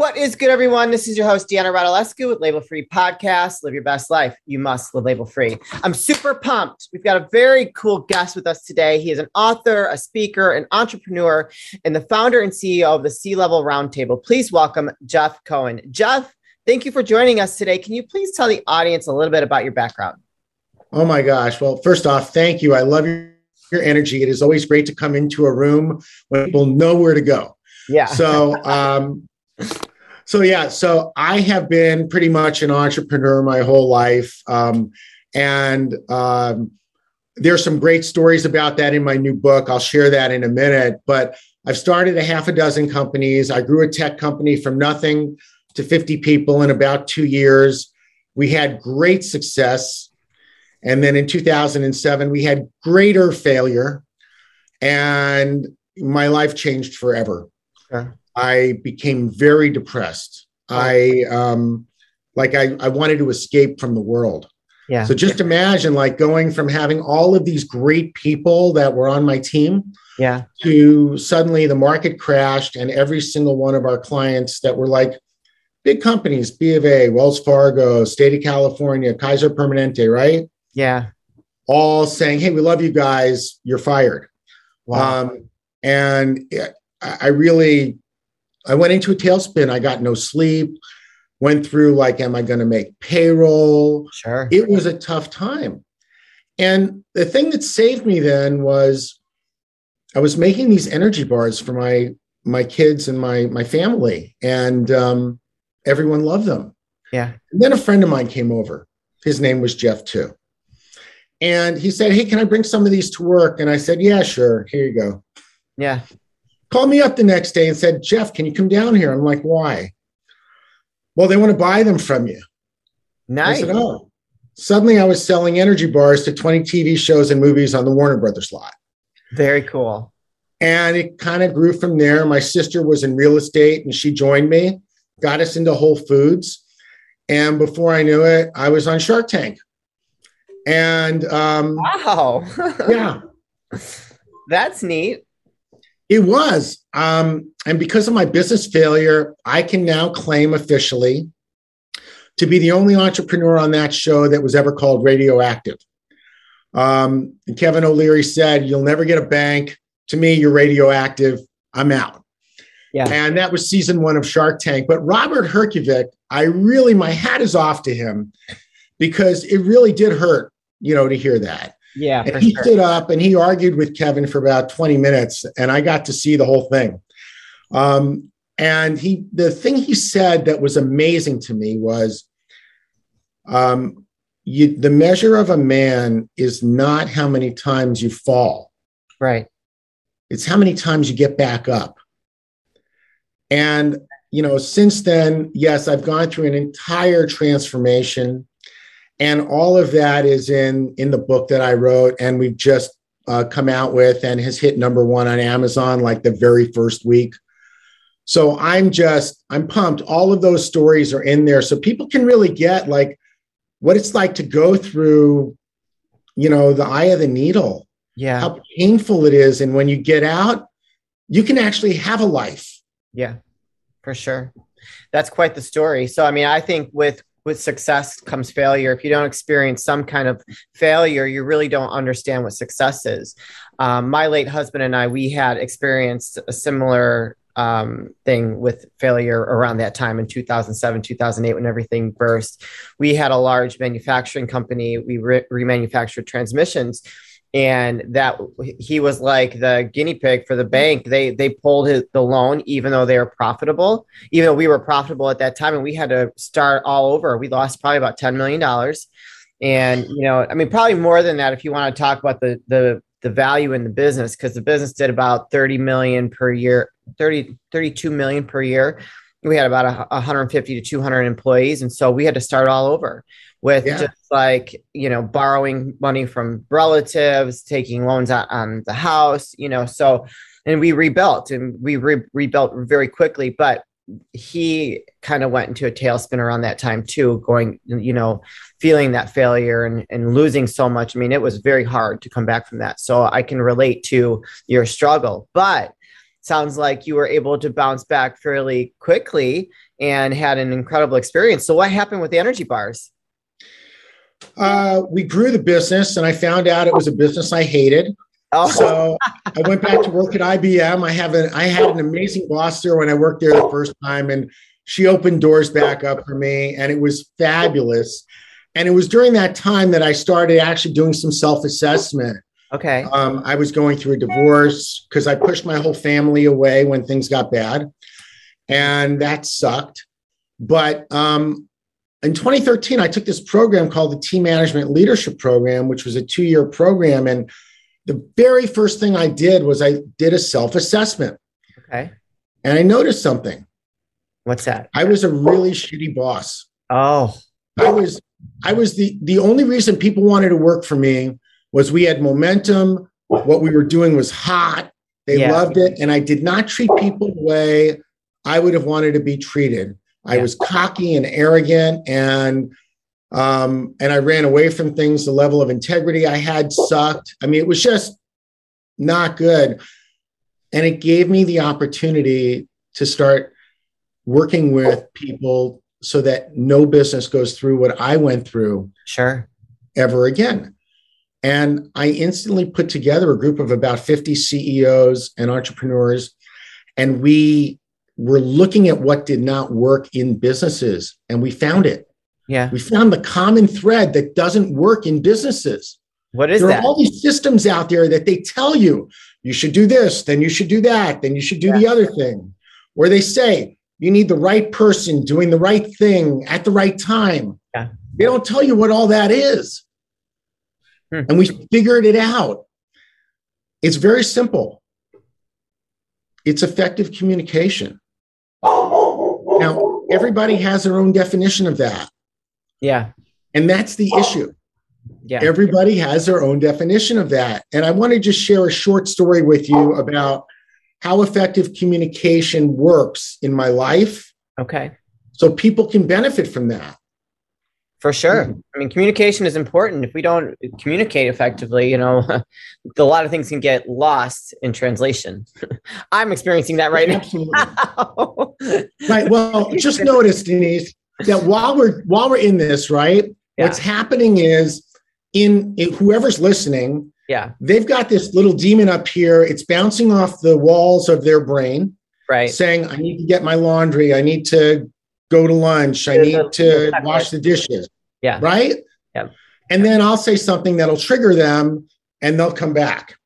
What is good, everyone? This is your host, Deanna Radulescu with Label Free Podcast. Live your best life. You must live label free. I'm super pumped. We've got a very cool guest with us today. He is an author, a speaker, an entrepreneur, and the founder and CEO of the C Level Roundtable. Please welcome Jeff Cohen. Jeff, thank you for joining us today. Can you please tell the audience a little bit about your background? Oh my gosh. Well, first off, thank you. I love your, your energy. It is always great to come into a room when people know where to go. Yeah. So, um, so yeah, so I have been pretty much an entrepreneur my whole life, um, and um, there's some great stories about that in my new book. I'll share that in a minute. But I've started a half a dozen companies. I grew a tech company from nothing to 50 people in about two years. We had great success. And then in 2007, we had greater failure. And my life changed forever. I became very depressed. Oh. I um, like I, I wanted to escape from the world. Yeah. So just imagine like going from having all of these great people that were on my team yeah to suddenly the market crashed and every single one of our clients that were like big companies, B of A, Wells Fargo, State of California, Kaiser Permanente, right? Yeah. All saying, "Hey, we love you guys. You're fired." Wow. Um, and I really I went into a tailspin. I got no sleep, went through like, am I going to make payroll? Sure. It was a tough time. And the thing that saved me then was I was making these energy bars for my my kids and my my family, and um, everyone loved them. Yeah. And then a friend of mine came over. His name was Jeff too. And he said, Hey, can I bring some of these to work? And I said, Yeah, sure. Here you go. Yeah called me up the next day and said, Jeff, can you come down here? I'm like, why? Well, they want to buy them from you. Nice. I said, oh. Suddenly I was selling energy bars to 20 TV shows and movies on the Warner Brothers lot. Very cool. And it kind of grew from there. My sister was in real estate and she joined me, got us into Whole Foods. And before I knew it, I was on Shark Tank. And um, wow. yeah. That's neat. It was. Um, and because of my business failure, I can now claim officially to be the only entrepreneur on that show that was ever called radioactive. Um, and Kevin O'Leary said, You'll never get a bank. To me, you're radioactive. I'm out. Yeah. And that was season one of Shark Tank. But Robert Herjavec, I really, my hat is off to him because it really did hurt, you know, to hear that. Yeah. And he sure. stood up and he argued with Kevin for about 20 minutes, and I got to see the whole thing. Um, and he, the thing he said that was amazing to me was, um, you, the measure of a man is not how many times you fall. Right. It's how many times you get back up. And, you know, since then, yes, I've gone through an entire transformation and all of that is in in the book that I wrote, and we've just uh, come out with, and has hit number one on Amazon like the very first week. So I'm just I'm pumped. All of those stories are in there, so people can really get like what it's like to go through, you know, the eye of the needle. Yeah, how painful it is, and when you get out, you can actually have a life. Yeah, for sure. That's quite the story. So I mean, I think with with success comes failure. If you don't experience some kind of failure, you really don't understand what success is. Um, my late husband and I, we had experienced a similar um, thing with failure around that time in 2007, 2008, when everything burst. We had a large manufacturing company. We re- remanufactured transmissions and that he was like the guinea pig for the mm-hmm. bank. They they pulled his, the loan even though they were profitable even though we were profitable at that time and we had to start all over. We lost probably about 10 million dollars. And you know i mean probably more than that if you want to talk about the the the value in the business because the business did about 30 million per year 30 32 million per year. We had about a, 150 to 200 employees and so we had to start all over with yeah. just like you know borrowing money from relatives taking loans on, on the house you know so and we rebuilt and we re- rebuilt very quickly but he kind of went into a tailspin around that time too going you know feeling that failure and, and losing so much i mean it was very hard to come back from that so i can relate to your struggle but sounds like you were able to bounce back fairly quickly and had an incredible experience. So, what happened with the energy bars? Uh, we grew the business, and I found out it was a business I hated. Oh. So I went back to work at IBM. I have an I had an amazing boss there when I worked there the first time, and she opened doors back up for me, and it was fabulous. And it was during that time that I started actually doing some self assessment. Okay. Um, I was going through a divorce because I pushed my whole family away when things got bad, and that sucked. But um, in 2013, I took this program called the Team Management Leadership Program, which was a two year program. And the very first thing I did was I did a self assessment. Okay. And I noticed something. What's that? I was a really shitty boss. Oh. I was I was the the only reason people wanted to work for me was we had momentum. What we were doing was hot. They yeah. loved it. And I did not treat people the way I would have wanted to be treated. I was cocky and arrogant and um, and I ran away from things. The level of integrity I had sucked. I mean, it was just not good. And it gave me the opportunity to start working with people so that no business goes through what I went through. Sure. Ever again. And I instantly put together a group of about 50 CEOs and entrepreneurs. And we were looking at what did not work in businesses and we found it. Yeah. We found the common thread that doesn't work in businesses. What is there that? are all these systems out there that they tell you you should do this, then you should do that, then you should do yeah. the other thing. Or they say you need the right person doing the right thing at the right time. Yeah. They don't tell you what all that is. Hmm. And we figured it out. It's very simple. It's effective communication. Now, everybody has their own definition of that. Yeah. And that's the issue. Yeah. Everybody has their own definition of that. And I want to just share a short story with you about how effective communication works in my life. Okay. So people can benefit from that. For sure. Mm-hmm. I mean, communication is important. If we don't communicate effectively, you know, a lot of things can get lost in translation. I'm experiencing that right Absolutely. now. right. Well, just notice, Denise, that while we're while we're in this, right, yeah. what's happening is in, in whoever's listening, yeah, they've got this little demon up here. It's bouncing off the walls of their brain, right? Saying, "I need to get my laundry. I need to go to lunch. I need to wash the dishes. Yeah. Right? Yeah. And then I'll say something that'll trigger them and they'll come back.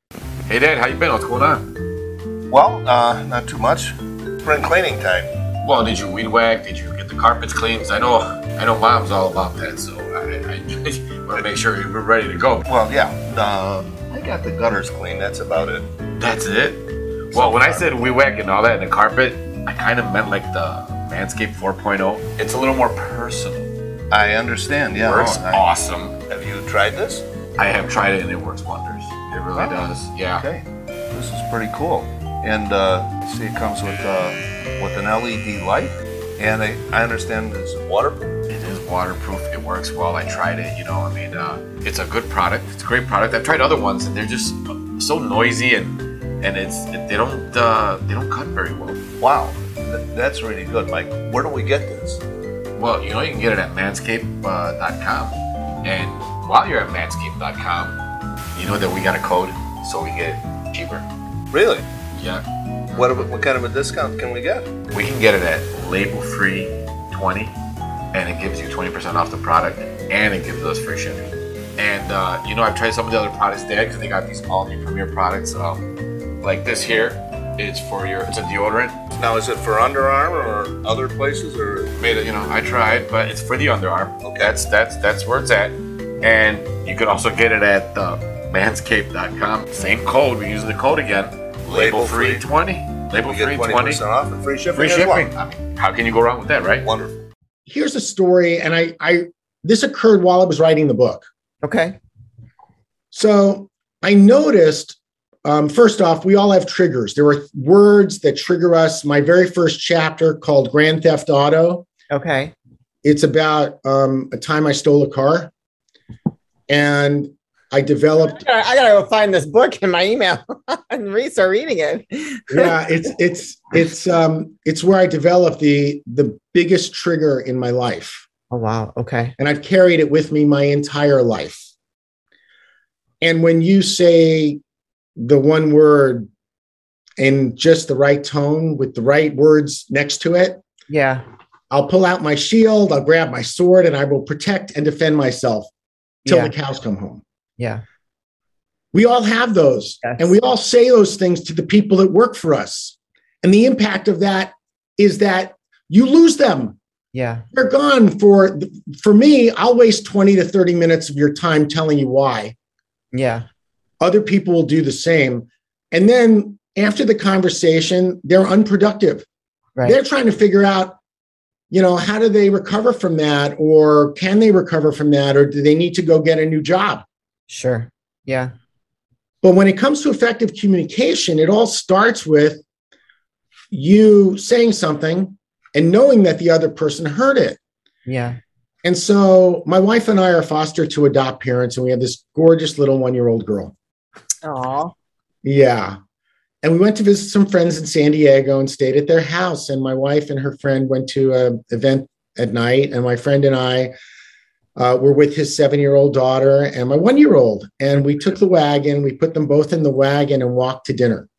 Hey Dad, how you been? What's going on? Well, uh, not too much. Spring cleaning time. Well, did you weed whack? Did you get the carpets cleaned? Cause I know, I know, Mom's all about that. So I, I want to make sure you're ready to go. Well, yeah. Um, I got the gutters clean. That's about it. That's it. Well, when I said weed whack and all that, and the carpet, I kind of meant like the Manscaped 4.0. It's a little more personal. I understand. Yeah, works I, awesome. Have you tried this? I have tried it and it works wonders. It really oh, does. Yeah. Okay. This is pretty cool. And uh, see, it comes with uh, with an LED light, and I, I understand it's waterproof. It is waterproof. It works well. I tried it. You know, I mean, uh, it's a good product. It's a great product. I've tried other ones, and they're just so noisy and and it's they don't uh, they don't cut very well. Wow, that's really good, Mike. Where do we get this? Well, you know you can get it at manscaped.com. And while you're at manscaped.com, you know that we got a code so we get it cheaper. Really? Yeah. What, what kind of a discount can we get? We can get it at label free 20 and it gives you 20% off the product and it gives us free shipping. And uh, you know, I've tried some of the other products there because they got these all new premier products. Um, like this here, it's for your it's a deodorant. Now, is it for underarm or other places or? Made it, you know, I tried, but it's for the underarm. Okay, that's that's that's where it's at. And you can also get it at uh, manscaped.com. Same code. We're using the code again. Label, free, free twenty. Label free twenty off and free shipping. Free shipping. Well. I mean, how can you go wrong with that, right? Wonderful. Here's a story, and I, I this occurred while I was writing the book. Okay. So I noticed um, first off, we all have triggers. There are words that trigger us. My very first chapter called Grand Theft Auto. Okay. It's about um, a time I stole a car. And I developed. I gotta, I gotta go find this book in my email and re- start reading it. yeah, it's it's it's um it's where I developed the the biggest trigger in my life. Oh wow. Okay. And I've carried it with me my entire life. And when you say the one word in just the right tone with the right words next to it, Yeah. I'll pull out my shield, I'll grab my sword, and I will protect and defend myself till Yeah. the cows come home. Yeah. We all have those, Yes. and we all say those things to the people that work for us. And the impact of that is that you lose them. Yeah. They're gone for for me, I'll waste 20 to 30 minutes of your time telling you why. Yeah. Other people will do the same. And then after the conversation, they're unproductive. Right. They're trying to figure out, you know, how do they recover from that? Or can they recover from that? Or do they need to go get a new job? Sure. Yeah. But when it comes to effective communication, it all starts with you saying something and knowing that the other person heard it. Yeah. And so my wife and I are foster to adopt parents, and we have this gorgeous little one year old girl. Oh. Yeah. And we went to visit some friends in San Diego and stayed at their house. And my wife and her friend went to an event at night. And my friend and I uh, were with his seven year old daughter and my one year old. And we took the wagon, we put them both in the wagon and walked to dinner.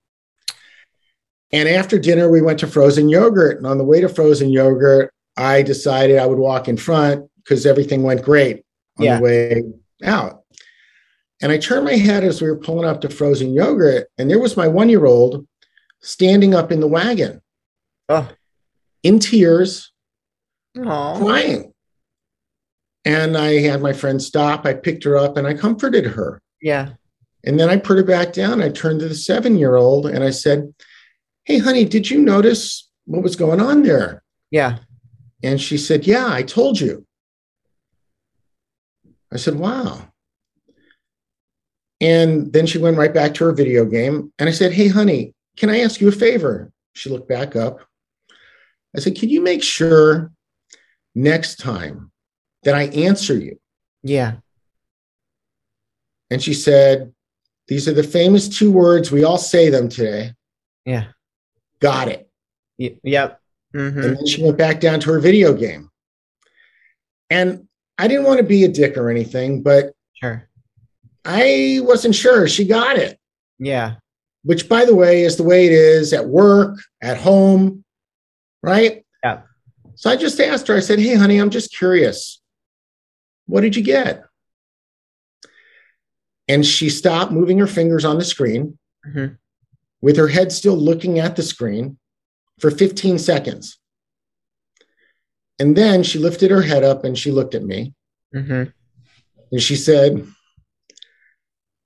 And after dinner, we went to frozen yogurt. And on the way to frozen yogurt, I decided I would walk in front because everything went great on Yeah. the way out. And I turned my head as we were pulling up to frozen yogurt, and there was my one year old standing up in the wagon Oh. in tears, Oh. crying. And I had my friend stop. I picked her up and I comforted her. Yeah. And then I put her back down. I turned to the seven year old and I said, Hey, honey, did you notice what was going on there? Yeah. And she said, Yeah, I told you. I said, Wow. And then she went right back to her video game. And I said, Hey, honey, can I ask you a favor? She looked back up. I said, Can you make sure next time that I answer you? Yeah. And she said, These are the famous two words. We all say them today. Yeah. Got it. Y- yep. hmm And then she went back down to her video game. And I didn't want to be a dick or anything, but Sure. I wasn't sure she got it, Yeah. which, by the way, is the way it is at work, at home, right? Yeah. So I just asked her, I said, Hey, honey, I'm just curious. What did you get? And she stopped moving her fingers on the screen hmm with her head still looking at the screen for 15 seconds. And then she lifted her head up and she looked at me hmm and she said,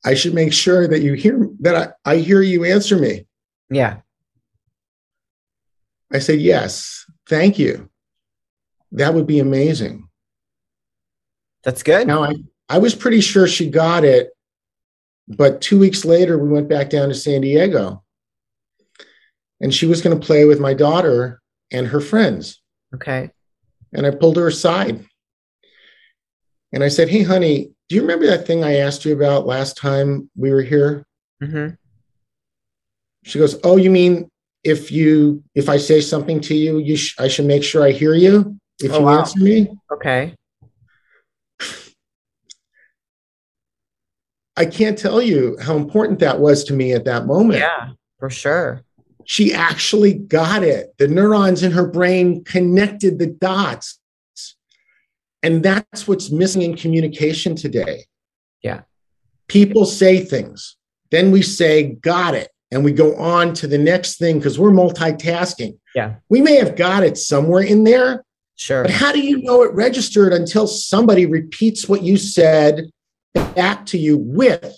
I should make sure that you hear that I, I hear you answer me. Yeah. I said, Yes, thank you. That would be amazing. That's good. Now I, I was pretty sure she got it, but two weeks later we went back down to San Diego. And she was going to play with my daughter and her friends. Okay. And I pulled her aside. And I said, Hey, honey, do you remember that thing I asked you about last time we were here? hmm She goes, "Oh, you mean if you if I say something to you, you sh- I should make sure I hear you if Oh, you wow. answer me." Okay. I can't tell you how important that was to me at that moment. Yeah. For sure. She actually got it. The neurons in her brain connected the dots. And that's what's missing in communication today. Yeah. People say things, then we say, got it. And we go on to the next thing because we're multitasking. Yeah. We may have got it somewhere in there, Sure. But how do you know it registered until somebody repeats what you said back to you with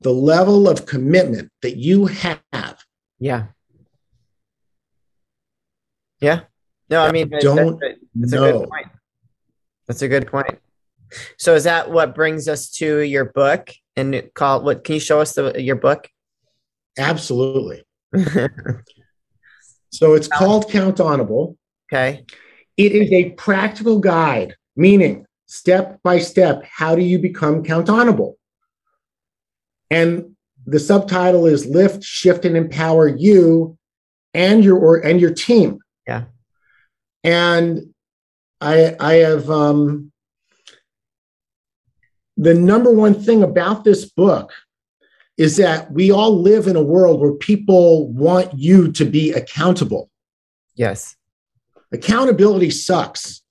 the level of commitment that you have? Yeah. Yeah. No, I mean, that- Don't that's, a- that's a know. That's a good point. So is that what brings us to your book and call what can you show us the your book? Absolutely. So it's called Count-On-Able. okay. It is a practical guide, meaning step by step, how do you become count-on-able? And the subtitle is Lift, Shift, and Empower You and your or and your team. Yeah. And I I have um the number one thing about this book is that we all live in a world where people want you to be accountable. Yes. Accountability sucks.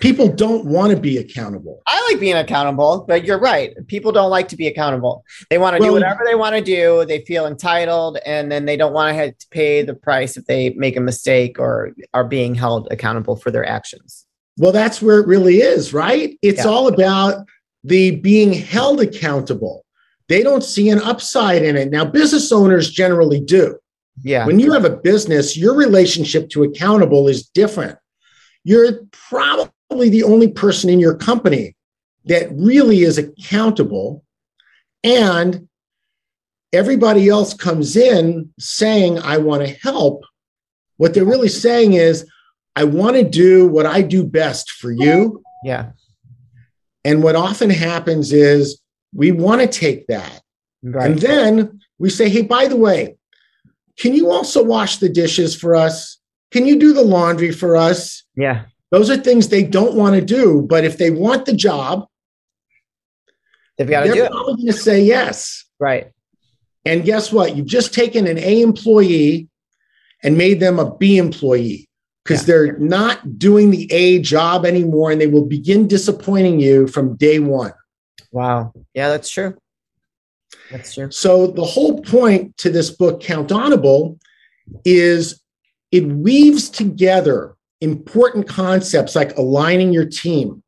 People don't want to be accountable. I like being accountable, but you're right. People don't like to be accountable. They want to Well, do whatever they want to do. They feel entitled, and then they don't want to have to pay the price if they make a mistake or are being held accountable for their actions. Well, that's where it really is, right? It's Yeah. all about the being held accountable. They don't see an upside in it. Now, business owners generally do. Yeah. When you have a business, your relationship to accountable is different. You're probably the only person in your company that really is accountable. And everybody else comes in saying, I want to help. What they're really saying is, I want to do what I do best for you. yeah. And what often happens is we want to take that Right. and then we say, hey, by the way, can you also wash the dishes for us? Can you do the laundry for us? yeah. Those are things they don't want to do. But if they want the job, They've got to do they're it. probably going to say yes. Right. And guess what? You've just taken an A employee and made them a B employee because Yeah. they're not doing the A job anymore and they will begin disappointing you from day one. Wow. Yeah, that's true. That's true. So the whole point to this book, Count-On-Able, is it weaves together important concepts like aligning your team,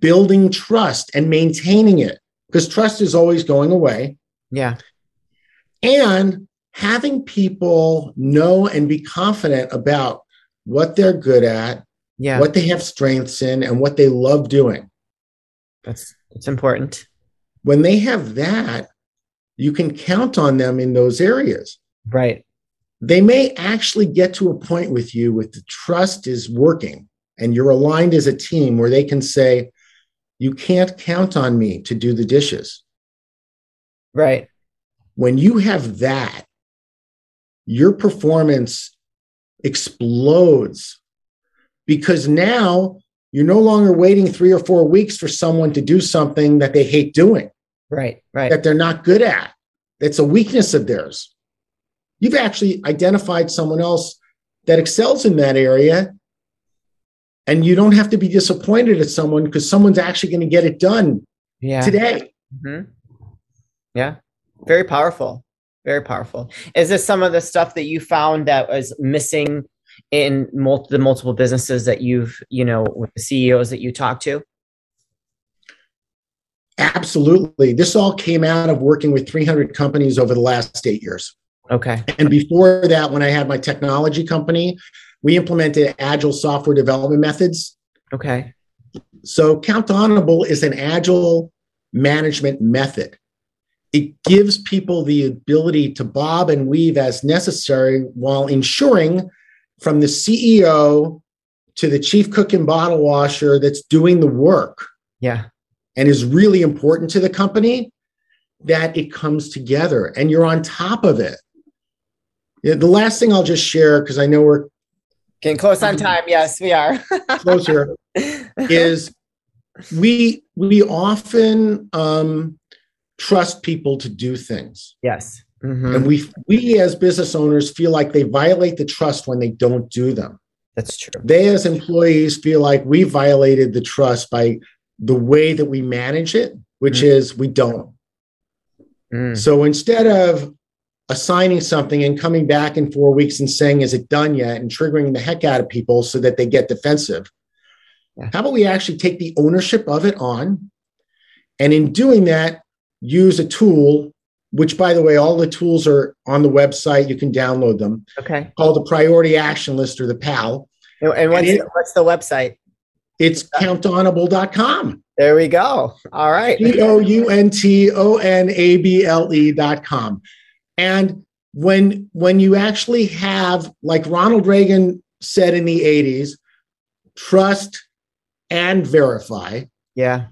building trust, and maintaining it, because trust is always going away, Yeah. and having people know and be confident about what they're good at, Yeah. what they have strengths in, and what they love doing. That's it's important. When they have that, you can count on them in those areas. Right. they may actually get to a point with you with the trust is working and you're aligned as a team where they can say you can't count on me to do the dishes Right. when you have that your performance explodes because now you're no longer waiting 3 or 4 weeks for someone to do something that they hate doing Right. Right. that they're not good at. That's a weakness of theirs. You've actually identified someone else that excels in that area. And you don't have to be disappointed at someone because someone's actually going to get it done yeah. today. hmm Yeah. Very powerful. Very powerful. Is this some of the stuff that you found that was missing in mul- the multiple businesses that you've, you know, with the CEOs that you talk to? Absolutely. This all came out of working with 300 companies over the last eight years. Okay. And before that, when I had my technology company, we implemented agile software development methods Okay. So Count-On-Able is an agile management method. It gives people the ability to bob and weave as necessary while ensuring from the CEO to the chief cook and bottle washer that's doing the work Yeah. and is really important to the company that it comes together and you're on top of it. The last thing I'll just share, because I know we're Getting close on time. Yes, we are. closer, is we we often um, trust people to do things, yes. Mhm. and we we as business owners feel like they violate the trust when they don't do them. That's true. They as employees feel like we violated the trust by the way that we manage it, which Mm. is we don't. Mm. So instead of assigning something and coming back in four weeks and saying, is it done yet? And triggering the heck out of people so that they get defensive. Yeah. How about we actually take the ownership of it on? And in doing that, use a tool, which by the way, all the tools are on the website. You can download them Okay. called the Priority Action List or the PAL. And, and what's, it- what's the website? It's countonable.com. There we go. All right. C O U N T O N A B L E dot com. And when when you actually have, like Ronald Reagan said in the 80s, trust and verify, Yeah.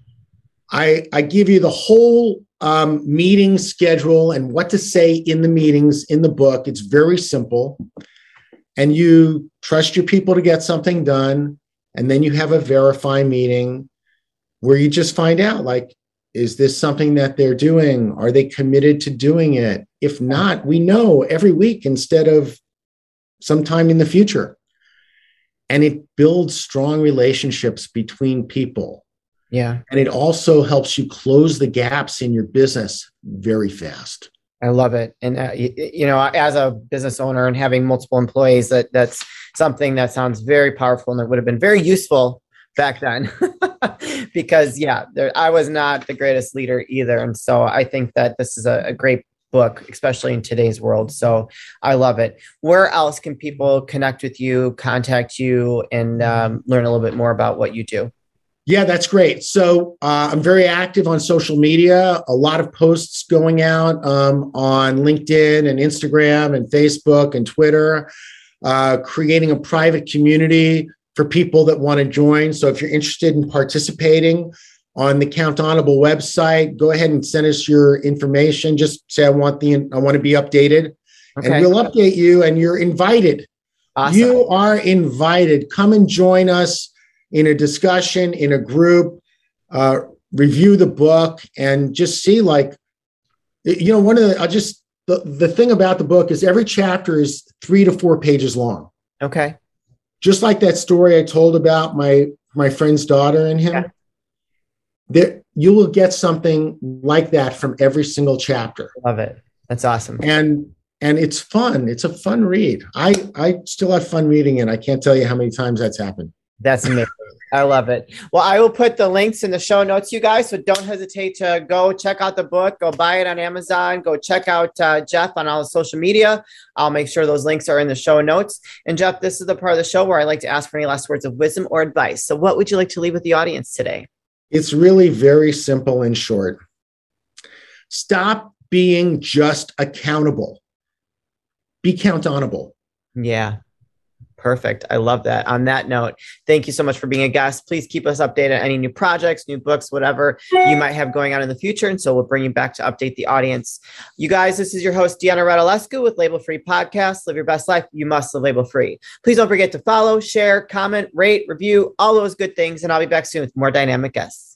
I, I give you the whole um, meeting schedule and what to say in the meetings in the book. It's very simple. And you trust your people to get something done. And then you have a verify meeting where you just find out like, is this something that they're doing? Are they committed to doing it? If not, we know every week instead of sometime in the future. And it builds strong relationships between people. Yeah. And it also helps you close the gaps in your business very fast. I love it. And, uh, you, you, know, as a business owner and having multiple employees, that that's something that sounds very powerful and that would have been very useful back then because yeah there, i was not the greatest leader either and so i think that this is a, a, great book especially in today's world so i love it where else can people connect with you contact you and um, learn a little bit more about what you do yeah, that's great. So uh, I'm very active on social media. A lot of posts going out um, on LinkedIn and Instagram and Facebook and Twitter. Uh, creating a private community for people that want to join. So if you're interested in participating on the Count-On-Able website, go ahead and send us your information. Just say I want the I want to be updated, okay. and we'll update you. And you're invited. Awesome. You are invited. Come and join us in a discussion in a group. Uh, review the book and just see like you know one of the i just the, the thing about the book is every chapter is three to four pages long okay just like that story I told about my my friend's daughter and him. Yeah. There, you will get something like that from every single chapter. Love it. That's awesome. And and it's fun. It's a fun read. I I still have fun reading it. I can't tell you how many times that's happened. That's amazing. I love it. Well, I will put the links in the show notes, you guys. So don't hesitate to go check out the book, go buy it on Amazon, go check out uh, Jeff on all the social media. I'll make sure those links are in the show notes. And Jeff, this is the part of the show where I like to ask for any last words of wisdom or advice. So, what would you like to leave with the audience today? It's really very simple and short. Stop being just accountable, be countable. Yeah. Perfect. I love that. On that note, thank you so much for being a guest. Please keep us updated on any new projects, new books, whatever you might have going on in the future. And so we'll bring you back to update the audience. You guys, this is your host, Deanna Radulescu with Label Free Podcast. Live your best life. You must live label free. Please don't forget to follow, share, comment, rate, review, all those good things. And I'll be back soon with more dynamic guests.